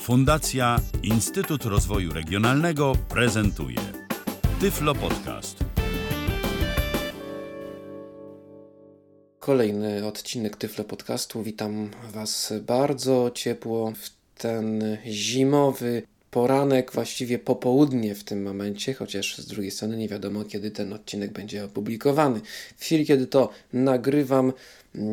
Fundacja Instytut Rozwoju Regionalnego prezentuje Tyflo Podcast. Kolejny odcinek Tyflo Podcastu. Witam Was bardzo ciepło w ten zimowy poranek, właściwie popołudnie w tym momencie, chociaż z drugiej strony nie wiadomo, kiedy ten odcinek będzie opublikowany. W chwili, kiedy to nagrywam,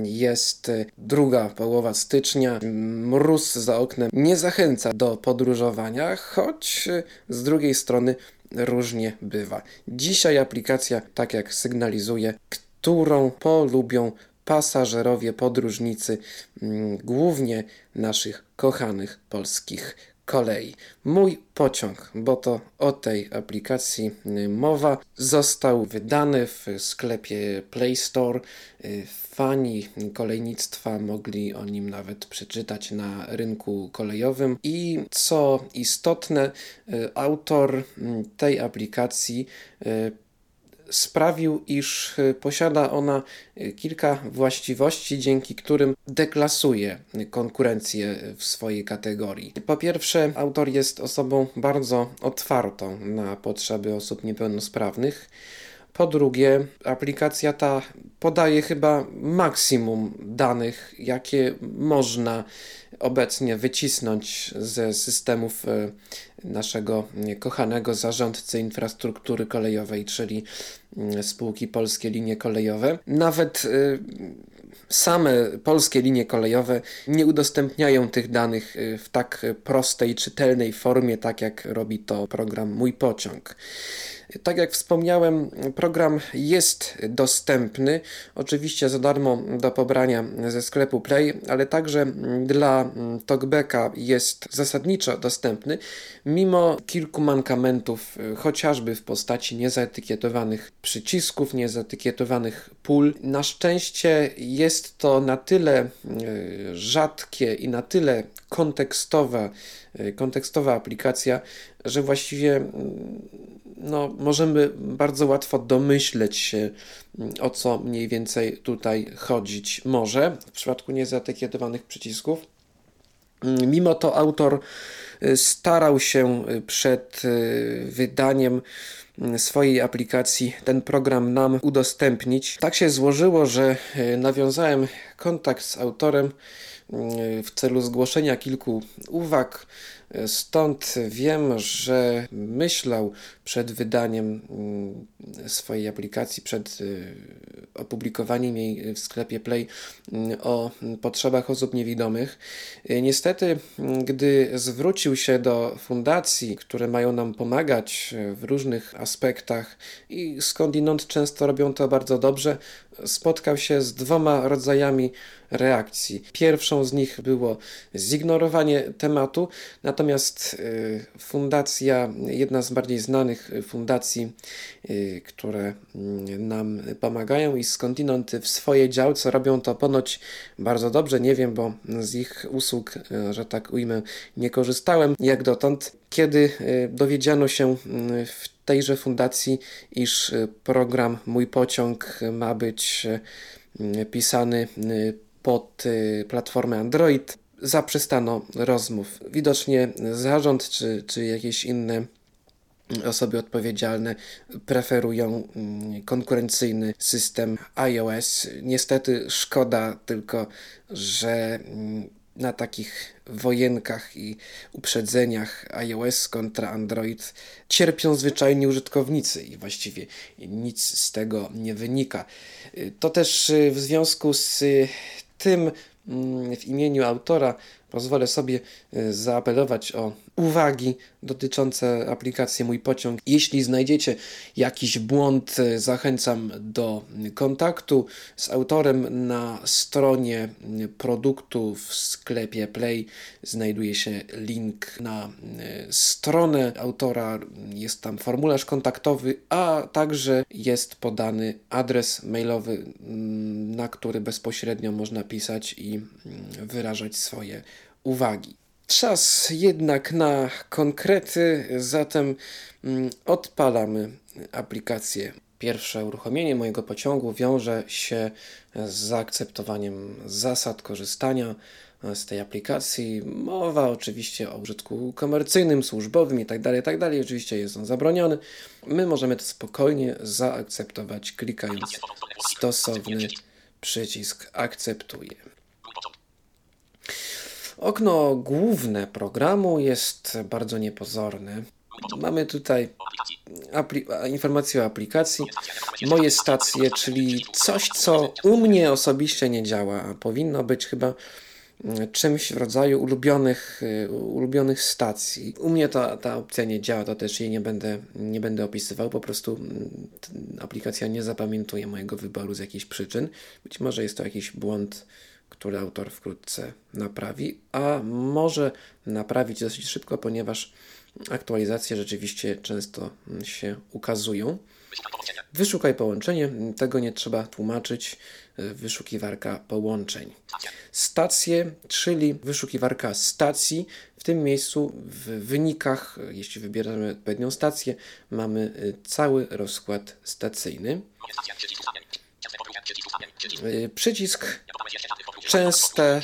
jest druga połowa stycznia. Mróz za oknem nie zachęca do podróżowania, choć z drugiej strony różnie bywa. Dzisiaj aplikacja, tak jak sygnalizuje, którą polubią pasażerowie, podróżnicy, mm, głównie naszych kochanych polskich kolei. Mój pociąg, bo to o tej aplikacji y, mowa, został wydany w sklepie Play Store. Y, fani kolejnictwa mogli o nim nawet przeczytać na rynku kolejowym. I co istotne, y, autor tej aplikacji sprawił, iż y, posiada ona y, kilka właściwości, dzięki którym deklasuje konkurencję w swojej kategorii. Po pierwsze, autor jest osobą bardzo otwartą na potrzeby osób niepełnosprawnych. Po drugie, aplikacja ta podaje chyba maksimum danych, jakie można obecnie wycisnąć ze systemów e, naszego kochanego zarządcy infrastruktury kolejowej, czyli mm, spółki Polskie Linie Kolejowe. Nawet e, same polskie linie kolejowe nie udostępniają tych danych e, w tak prostej, czytelnej formie, tak jak robi to program Mój Pociąg. Tak jak wspomniałem, program jest dostępny, oczywiście za darmo do pobrania ze sklepu Play, ale także dla Talkbacka jest zasadniczo dostępny, mimo kilku mankamentów, chociażby w postaci niezaetykietowanych przycisków, niezaetykietowanych pól. Na szczęście jest to na tyle e, rzadkie i na tyle e, kontekstowa aplikacja, że właściwie no, możemy bardzo łatwo domyśleć się, mm, o co mniej więcej tutaj chodzić może w przypadku niezaetykietowanych przycisków. Mm, mimo to autor y, starał się y, przed y, wydaniem mm, swojej aplikacji ten program nam udostępnić. Tak się złożyło, że nawiązałem kontakt z autorem w celu zgłoszenia kilku uwag Stąd wiem, że myślał przed wydaniem mm, swojej aplikacji, przed y, opublikowaniem jej w sklepie Play mm, o potrzebach osób niewidomych. Y, niestety, mm, gdy zwrócił się do fundacji, które mają nam pomagać w różnych aspektach i skądinąd często robią to bardzo dobrze, spotkał się z dwoma rodzajami reakcji. Pierwszą z nich było zignorowanie tematu, natomiast y, fundacja, jedna z bardziej znanych fundacji, y, które mm, nam pomagają i skądinąd w swojej działce robią to ponoć bardzo dobrze. Nie wiem, bo z ich usług, y, że tak ujmę, nie korzystałem jak dotąd. Kiedy dowiedziano się w tejże fundacji, iż program Mój Pociąg ma być pisany pod y, platformę Android zaprzestano rozmów. Widocznie zarząd czy, czy jakieś inne osoby odpowiedzialne preferują mm, konkurencyjny system iOS. Niestety szkoda tylko, że mm, na takich wojenkach i uprzedzeniach iOS kontra Android cierpią zwyczajnie użytkownicy i właściwie nic z tego nie wynika. To też y, w związku z tym mm, w imieniu autora pozwolę sobie e, zaapelować o uwagi dotyczące aplikacji Mój Pociąg. Jeśli znajdziecie jakiś błąd, e, zachęcam do kontaktu z autorem na stronie produktu w sklepie Play. Znajduje się link na e, stronę autora, jest tam formularz kontaktowy, a także jest podany adres mailowy, na który bezpośrednio można pisać i wyrażać swoje uwagi. Czas jednak na konkrety, zatem mm, odpalamy aplikację. Pierwsze uruchomienie mojego pociągu wiąże się z zaakceptowaniem zasad korzystania z tej aplikacji. Mowa oczywiście o użytku komercyjnym, służbowym itd., tak itd. Tak oczywiście jest on zabroniony. My możemy to spokojnie zaakceptować, klikając stosowny przycisk akceptuję. Okno główne programu jest bardzo niepozorne. Mamy tutaj informację o aplikacji, moje stacje, czyli coś, co u mnie osobiście nie działa, a powinno być chyba mm, czymś w rodzaju ulubionych, y, ulubionych stacji. U mnie ta, ta opcja nie działa, to też jej nie będę, nie będę opisywał, po prostu mm, aplikacja nie zapamiętuje mojego wyboru z jakichś przyczyn. Być może jest to jakiś błąd który autor wkrótce naprawi, a może naprawić dosyć szybko, ponieważ aktualizacje rzeczywiście często się ukazują. Wyszukaj połączenie, tego nie trzeba tłumaczyć. Wyszukiwarka połączeń. Stacje, czyli wyszukiwarka stacji. W tym miejscu w wynikach, jeśli wybieramy odpowiednią stację, mamy cały rozkład stacyjny. Przycisk częste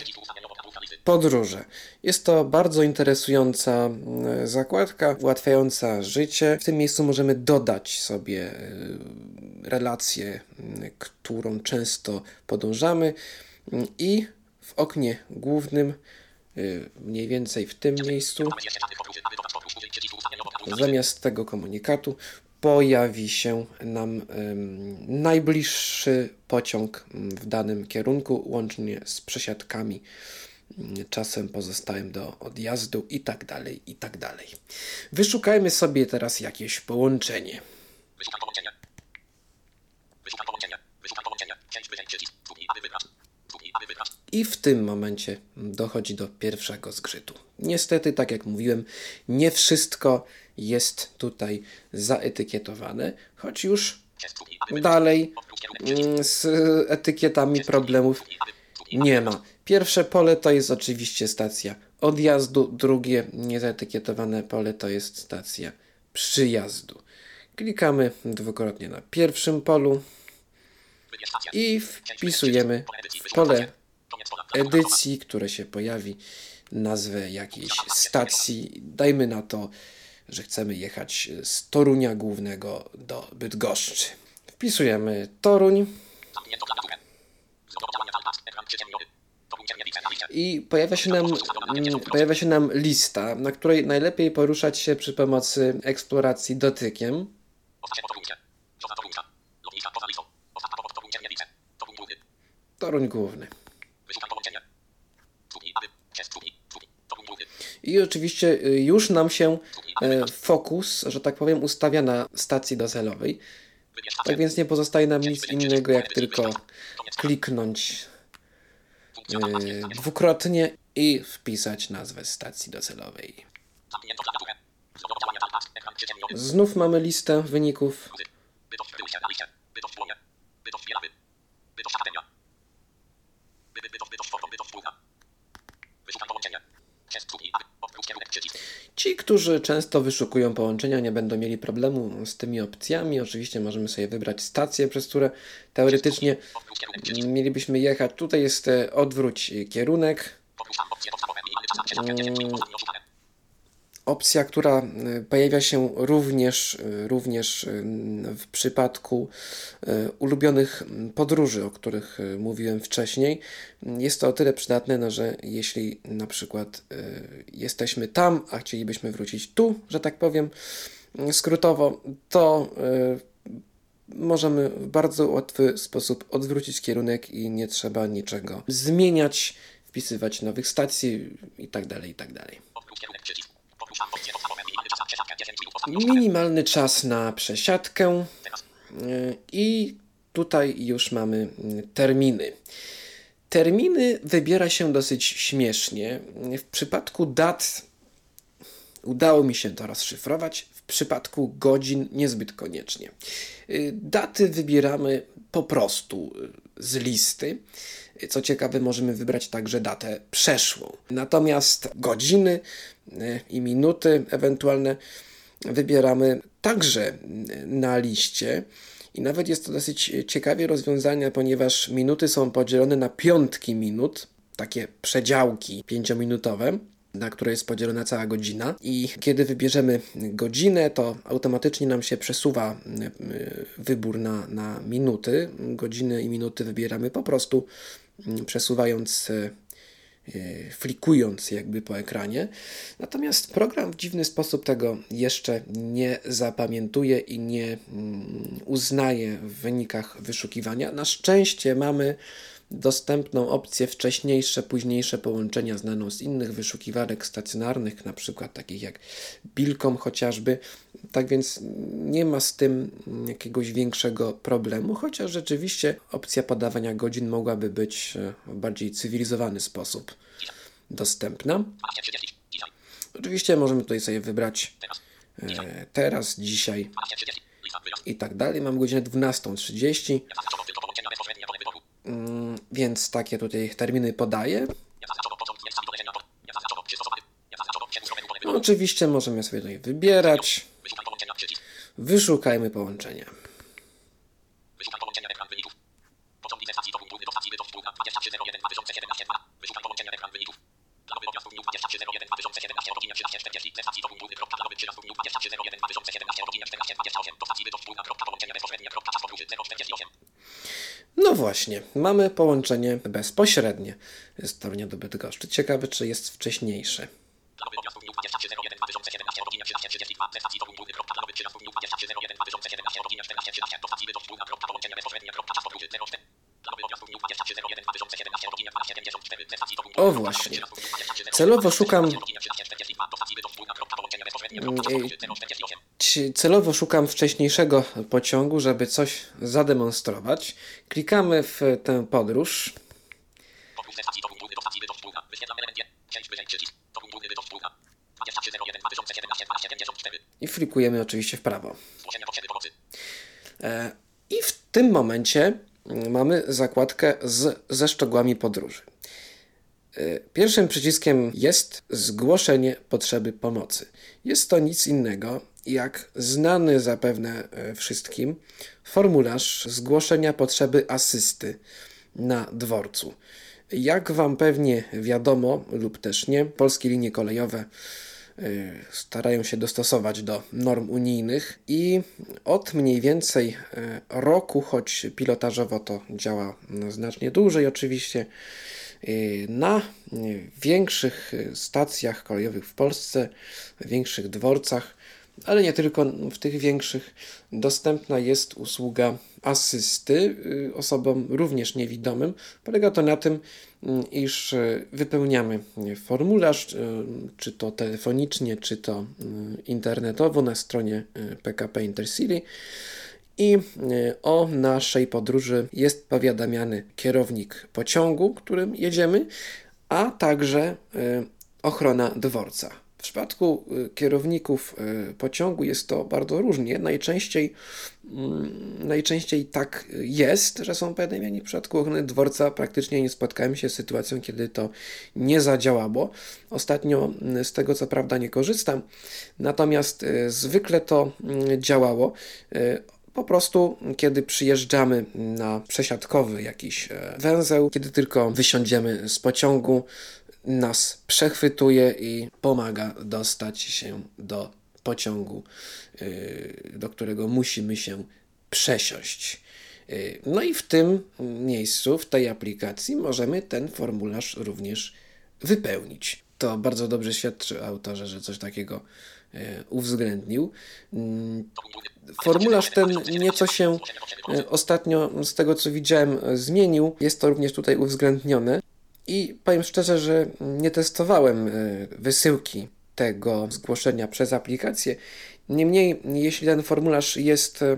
podróże. Jest to bardzo interesująca mm, zakładka, ułatwiająca życie. W tym miejscu możemy dodać sobie y, relację, mm, którą często podążamy mm, i w oknie głównym y, mniej więcej w tym miejscu zamiast tego komunikatu pojawi się nam najbliższy pociąg w danym kierunku, łącznie z przesiadkami, czasem pozostałym do odjazdu i tak dalej, i tak dalej. Wyszukajmy sobie teraz jakieś połączenie. Wyszukam połączenie. Wyszukam połączenie. Wyszukam połączenie. przycisk. aby wybrać. aby wybrać. I w tym momencie dochodzi do pierwszego zgrzytu. Niestety, tak jak mówiłem, nie wszystko jest tutaj zaetykietowane, choć już dalej mm, z etykietami problemów nie ma. Pierwsze pole to jest oczywiście stacja odjazdu, drugie niezaetykietowane pole to jest stacja przyjazdu. Klikamy dwukrotnie na pierwszym polu i wpisujemy w pole edycji, które się pojawi, nazwę jakiejś stacji. Dajmy na to że chcemy jechać z Torunia Głównego do Bydgoszczy. Wpisujemy Toruń. I pojawia się, nam, mm, pojawia się nam lista, na której najlepiej poruszać się przy pomocy eksploracji dotykiem. Toruń Główny. I oczywiście y, już nam się e, fokus, że tak powiem, ustawia na stacji docelowej. Tak więc nie pozostaje nam nic innego, jak tylko kliknąć e, dwukrotnie i wpisać nazwę stacji docelowej. Znów mamy listę wyników. Ci, którzy często wyszukują połączenia, nie będą mieli problemu z tymi opcjami. Oczywiście możemy sobie wybrać stację, przez które teoretycznie mielibyśmy jechać. Tutaj jest e, odwróć kierunek. Mm, opcja, która y, pojawia się również, y, również y, w przypadku ulubionych podróży, o których mówiłem wcześniej. Jest to o tyle przydatne, no, że jeśli na przykład jesteśmy tam, a chcielibyśmy wrócić tu, że tak powiem, skrótowo, to możemy w bardzo łatwy sposób odwrócić kierunek i nie trzeba niczego zmieniać, wpisywać nowych stacji itd. Tak itd. Tak Minimalny czas na przesiadkę y, i tutaj już mamy y, terminy. Terminy wybiera się dosyć śmiesznie. W przypadku dat udało mi się to rozszyfrować, w przypadku godzin niezbyt koniecznie. Y, daty wybieramy po prostu z listy. Co ciekawe, możemy wybrać także datę przeszłą. Natomiast godziny i minuty ewentualne wybieramy także na liście. I nawet jest to dosyć ciekawie rozwiązane, ponieważ minuty są podzielone na piątki minut. takie przedziałki pięciominutowe na które jest podzielona cała godzina. I kiedy wybierzemy godzinę, to automatycznie nam się przesuwa wybór na, na minuty. Godziny i minuty wybieramy po prostu przesuwając E, flikując jakby po ekranie. Natomiast program w dziwny sposób tego jeszcze nie zapamiętuje i nie mm, uznaje w wynikach wyszukiwania. Na szczęście mamy dostępną opcję wcześniejsze, późniejsze połączenia znaną z innych wyszukiwarek stacjonarnych, na przykład takich jak Bilcom chociażby. Tak więc nie ma z tym jakiegoś większego problemu, chociaż rzeczywiście opcja podawania godzin mogłaby być e, w bardziej cywilizowany sposób dostępna. Oczywiście możemy tutaj sobie wybrać e, teraz, dzisiaj i tak dalej. Mamy godzinę 12.30. Mm, więc takie tutaj terminy podaję. No, oczywiście możemy sobie tutaj wybierać. Wyszukajmy połączenia. No właśnie, mamy połączenie bezpośrednie z Torunia do Bydgoszczy. Ciekawe, czy jest wcześniejsze. O właśnie. Celowo szukam celowo szukam wcześniejszego pociągu, żeby coś zademonstrować. Klikamy w tę podróż. I flikujemy oczywiście w prawo. E, I w tym momencie mamy zakładkę z, ze szczegółami podróży. E, pierwszym przyciskiem jest zgłoszenie potrzeby pomocy. Jest to nic innego jak znany zapewne e, wszystkim formularz zgłoszenia potrzeby asysty na dworcu. Jak Wam pewnie wiadomo, lub też nie, polskie linie kolejowe e, starają się dostosować do norm unijnych i od mniej więcej roku, choć pilotażowo to działa znacznie dłużej oczywiście, na większych stacjach kolejowych w Polsce, większych dworcach, ale nie tylko w tych większych, dostępna jest usługa asysty y, osobom również niewidomym. Polega to na tym, y, iż wypełniamy formularz, czy to telefonicznie, czy to internetowo na stronie PKP Intercity i e, o naszej podróży jest powiadamiany kierownik pociągu, którym jedziemy, a także e, ochrona dworca. W przypadku e, kierowników pociągu jest to bardzo różnie. Najczęściej, mm, najczęściej tak jest, że są powiadamiani. W przypadku ochrony dworca praktycznie nie spotkałem się z sytuacją, kiedy to nie zadziałało. Ostatnio z tego co prawda nie korzystam, natomiast zwykle to działało po prostu, kiedy przyjeżdżamy na przesiadkowy jakiś e, węzeł, kiedy tylko wysiądziemy z pociągu, nas przechwytuje i pomaga dostać się do pociągu, e, do którego musimy się przesiąść. E, no i w tym miejscu, w tej aplikacji, możemy ten formularz również wypełnić. To bardzo dobrze świadczy o autorze, że coś takiego uwzględnił. Mm, Formularz ten nieco się e, ostatnio, z tego co widziałem, zmienił. Jest to również tutaj uwzględnione. I powiem szczerze, że nie testowałem e, wysyłki tego zgłoszenia przez aplikację. Niemniej, jeśli ten formularz jest e,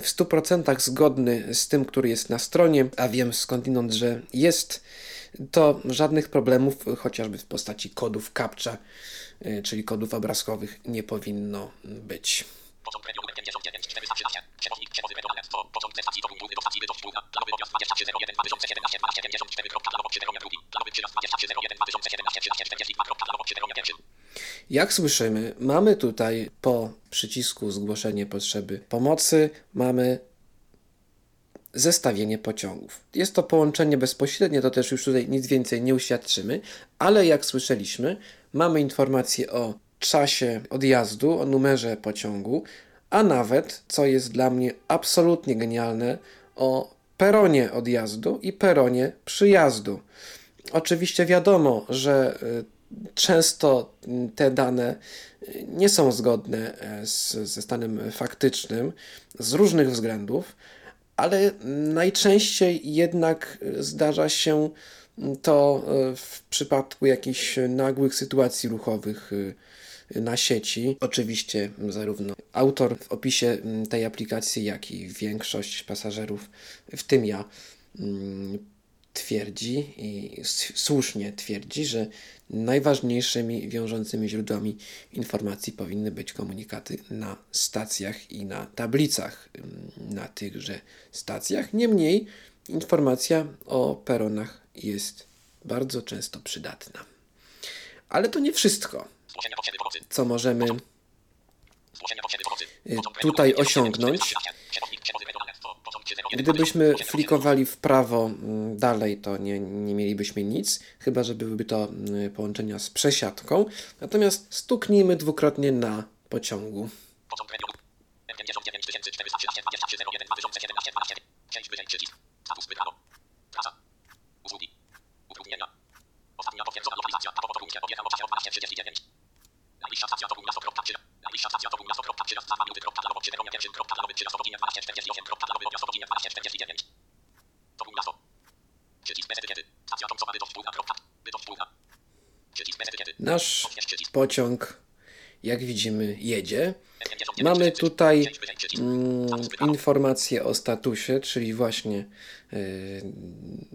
w 100% zgodny z tym, który jest na stronie, a wiem skądinąd, że jest, to żadnych problemów, chociażby w postaci kodów CAPTCHA, czyli kodów obrazkowych, nie powinno być. Pociąg premium numer 59 418. Przewoznik przewozy regionalne 100. Pociąg ze stacji Toruń do stacji Bydgoszcz Planowy odjazd 2301 2017 1254. Planowo przyjeżdża drugi. Planowy przyjazd 2301 2017 1342. Planowo przyjeżdża pierwszy. Jak słyszymy, mamy tutaj po przycisku zgłoszenie potrzeby pomocy, mamy zestawienie pociągów. Jest to połączenie bezpośrednie, to też już tutaj nic więcej nie uświadczymy, ale jak słyszeliśmy, mamy informację o czasie odjazdu, o numerze pociągu, a nawet, co jest dla mnie absolutnie genialne, o peronie odjazdu i peronie przyjazdu. Oczywiście wiadomo, że y, często te dane y, nie są zgodne e, z, ze stanem faktycznym z różnych względów, ale najczęściej jednak zdarza się to e, w przypadku jakichś nagłych sytuacji ruchowych y, na sieci. Oczywiście zarówno autor w opisie tej aplikacji, jak i większość pasażerów, w tym ja, twierdzi i słusznie twierdzi, że najważniejszymi wiążącymi źródłami informacji powinny być komunikaty na stacjach i na tablicach na tychże stacjach. Niemniej informacja o peronach jest bardzo często przydatna. Ale to nie wszystko, co możemy y, tutaj osiągnąć. Gdybyśmy flikowali w prawo mm, dalej, to nie, nie mielibyśmy nic, chyba że byłyby to mm, połączenia z przesiadką. Natomiast stuknijmy dwukrotnie na pociągu. Ostatnia potwierdzona lokalizacja, po południe, odjechał o czasie od 12.39. Najbliższa Nasz pociąg, jak widzimy, jedzie. Mamy tutaj mm, informację o statusie, czyli właśnie y,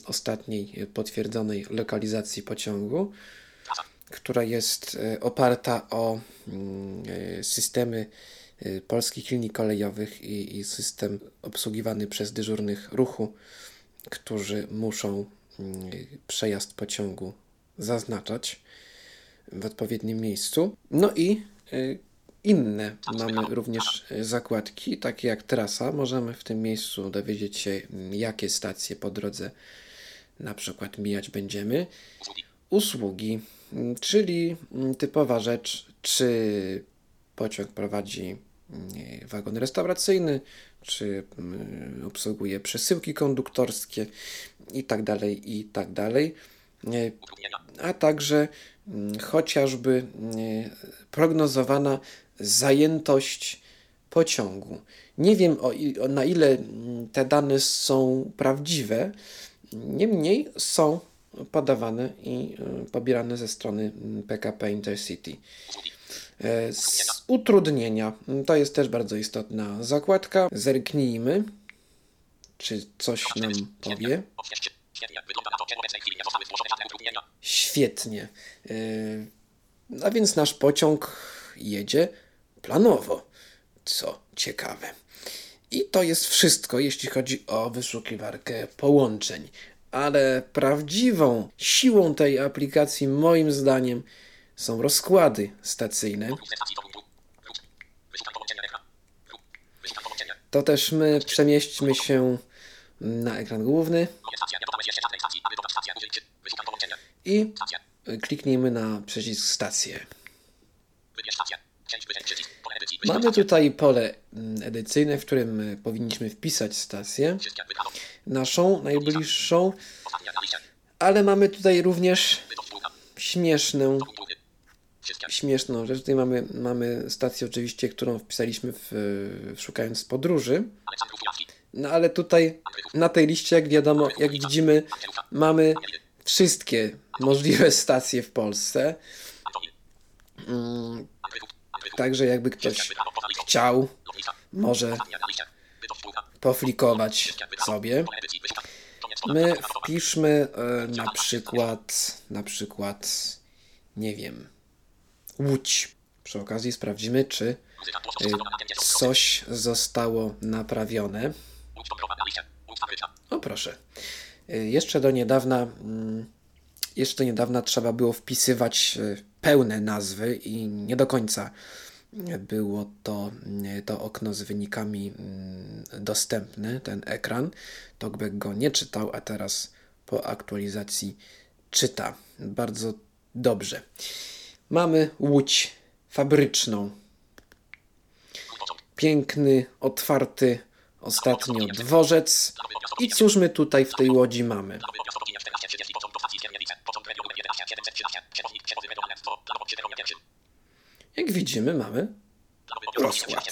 ostatniej potwierdzonej lokalizacji pociągu, która jest y, oparta o y, systemy y, polskich linii kolejowych i, i system obsługiwany przez dyżurnych ruchu, którzy muszą przejazd pociągu zaznaczać w odpowiednim miejscu. No i inne mamy również e, zakładki, takie jak trasa. Możemy w tym miejscu dowiedzieć się, jakie stacje po drodze na przykład mijać będziemy. Usługi, czyli typowa rzecz, czy pociąg prowadzi wagon restauracyjny, czy obsługuje przesyłki konduktorskie i tak dalej, i tak dalej. A także chociażby prognozowana zajętość pociągu. Nie wiem o, o, na ile te dane są prawdziwe, niemniej są podawane i e, pobierane ze strony PKP Intercity. E, z utrudnienia to jest też bardzo istotna zakładka. Zerknijmy, czy coś nam powie. Świetnie. E, a więc nasz pociąg jedzie planowo, co ciekawe. I to jest wszystko, jeśli chodzi o wyszukiwarkę połączeń. Ale prawdziwą siłą tej aplikacji, moim zdaniem, są rozkłady stacyjne. To też my przemieśćmy się na ekran główny i kliknijmy na przycisk stację. Mamy tutaj pole mm, edycyjne, w którym y, powinniśmy wpisać stację, naszą najbliższą, ale mamy tutaj również śmieszną, śmieszną rzecz. Tutaj mamy, mamy stację oczywiście, którą wpisaliśmy w szukając podróży. No ale tutaj na tej liście, jak wiadomo, jak widzimy, mamy wszystkie możliwe stacje w Polsce. Mm, Także jakby ktoś chciał, może poflikować sobie. My wpiszmy e, na przykład, na przykład, nie wiem, Łódź. Przy okazji sprawdzimy, czy e, coś zostało naprawione. O proszę. E, jeszcze do niedawna, mm, jeszcze do niedawna trzeba było wpisywać pełne nazwy i nie do końca było to, to okno z wynikami mm, dostępne, ten ekran. TalkBack go nie czytał, a teraz po aktualizacji czyta. Bardzo dobrze. Mamy łódź fabryczną. Piękny, otwarty ostatnio dworzec. I cóż my tutaj w tej łodzi mamy? Jak widzimy, mamy rozkład.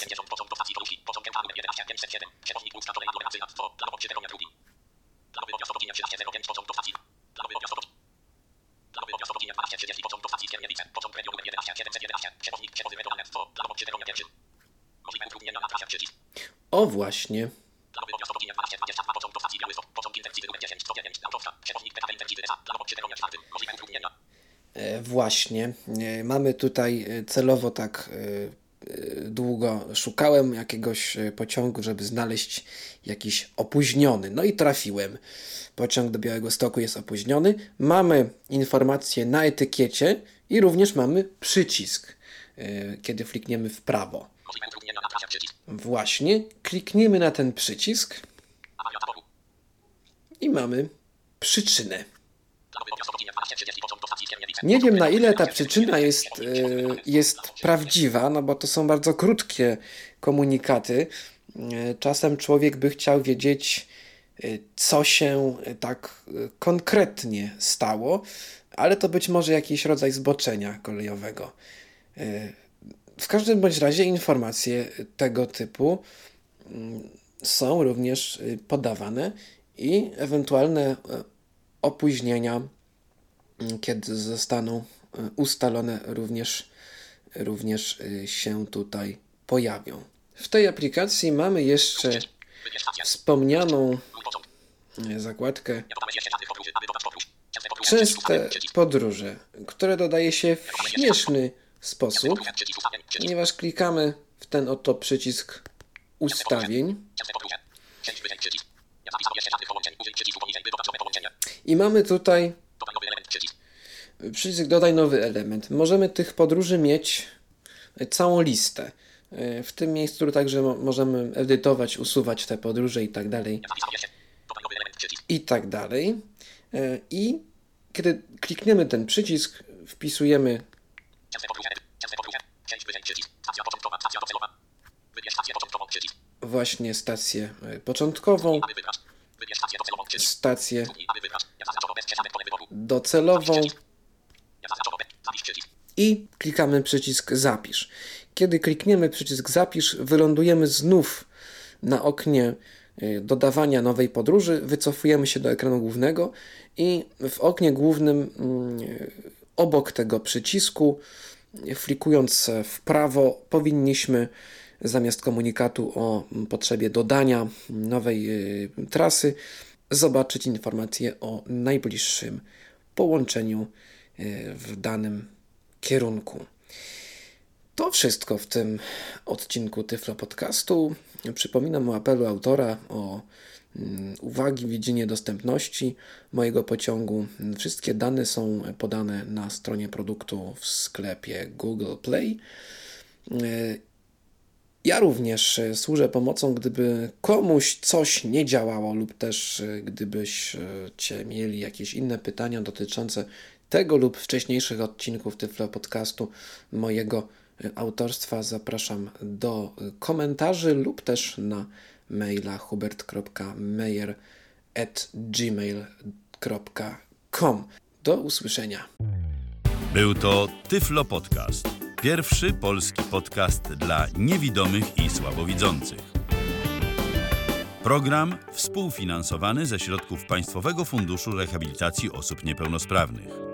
O właśnie. E, właśnie. E, mamy tutaj e, celowo tak długo szukałem jakiegoś pociągu, żeby znaleźć jakiś opóźniony. No i trafiłem. Pociąg do Białego Stoku jest opóźniony. Mamy informację na etykiecie i również mamy przycisk, kiedy flikniemy w prawo. Właśnie, klikniemy na ten przycisk i mamy przyczynę. Nie wiem na ile ta przyczyna jest, e, jest prawdziwa, no bo to są bardzo krótkie komunikaty. E, czasem człowiek by chciał wiedzieć, e, co się tak konkretnie stało, ale to być może jakiś rodzaj zboczenia kolejowego. W każdym bądź razie informacje tego typu mm, są również podawane i ewentualne opóźnienia kiedy zostaną e, ustalone, również, również e, się tutaj pojawią. W tej aplikacji mamy jeszcze wspomnianą e, zakładkę Częste podróże, które dodaje się w śmieszny sposób, ponieważ klikamy w ten oto przycisk ustawień i mamy tutaj Przycisk dodaj nowy element. Możemy tych podróży mieć całą listę. W tym miejscu także możemy edytować, usuwać te podróże i tak dalej. I tak dalej. I kiedy klikniemy ten przycisk, wpisujemy właśnie stację początkową, stację docelową i klikamy przycisk Zapisz. Kiedy klikniemy przycisk Zapisz, wylądujemy znów na oknie y, dodawania nowej podróży, wycofujemy się do ekranu głównego i w oknie głównym mm, obok tego przycisku, flikując w prawo, powinniśmy zamiast komunikatu o potrzebie dodania nowej y, trasy, zobaczyć informację o najbliższym połączeniu y, w danym kierunku. To wszystko w tym odcinku Tyflo Podcastu. Przypominam o apelu autora o uwagi w dziedzinie dostępności mojego pociągu. Wszystkie dane są podane na stronie produktu w sklepie Google Play. Y, ja również e, służę pomocą, gdyby komuś coś nie działało, lub też e, gdybyście mieli jakieś inne pytania dotyczące tego lub wcześniejszych odcinków Tyflo Podcastu mojego e, autorstwa, zapraszam do komentarzy lub też na maila hubert.meyer.gmail.com. Do usłyszenia. Był to Tyflo Podcast. Pierwszy polski podcast dla niewidomych i słabowidzących. Program współfinansowany ze środków Państwowego Funduszu Rehabilitacji Osób Niepełnosprawnych.